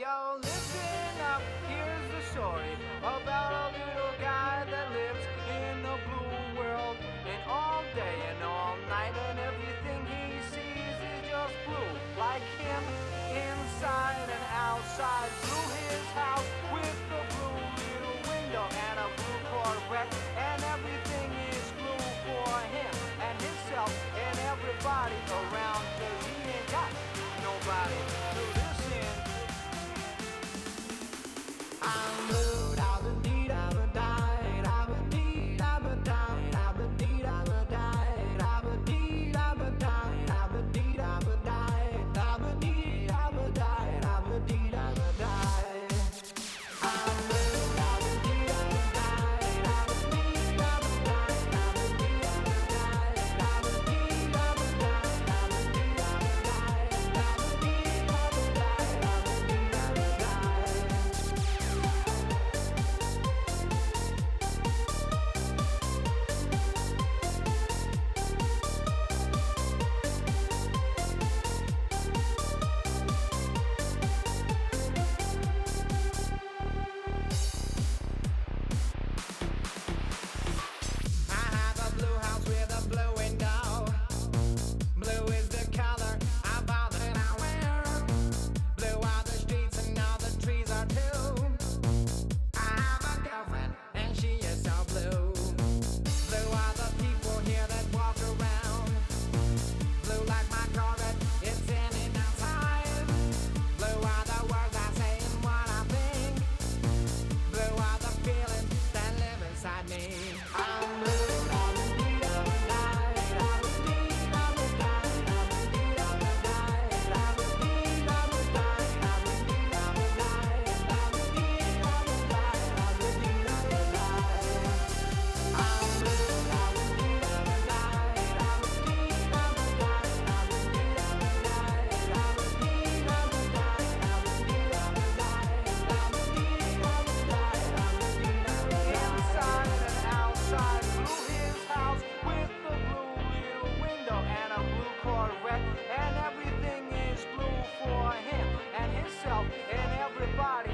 Yo, listen up, here's the story about a little guy that lives in a blue world. And all day and all night, and everything he sees is just blue. Like him, inside and outside, through his house with a blue little window and a blue Corvette. And everybody.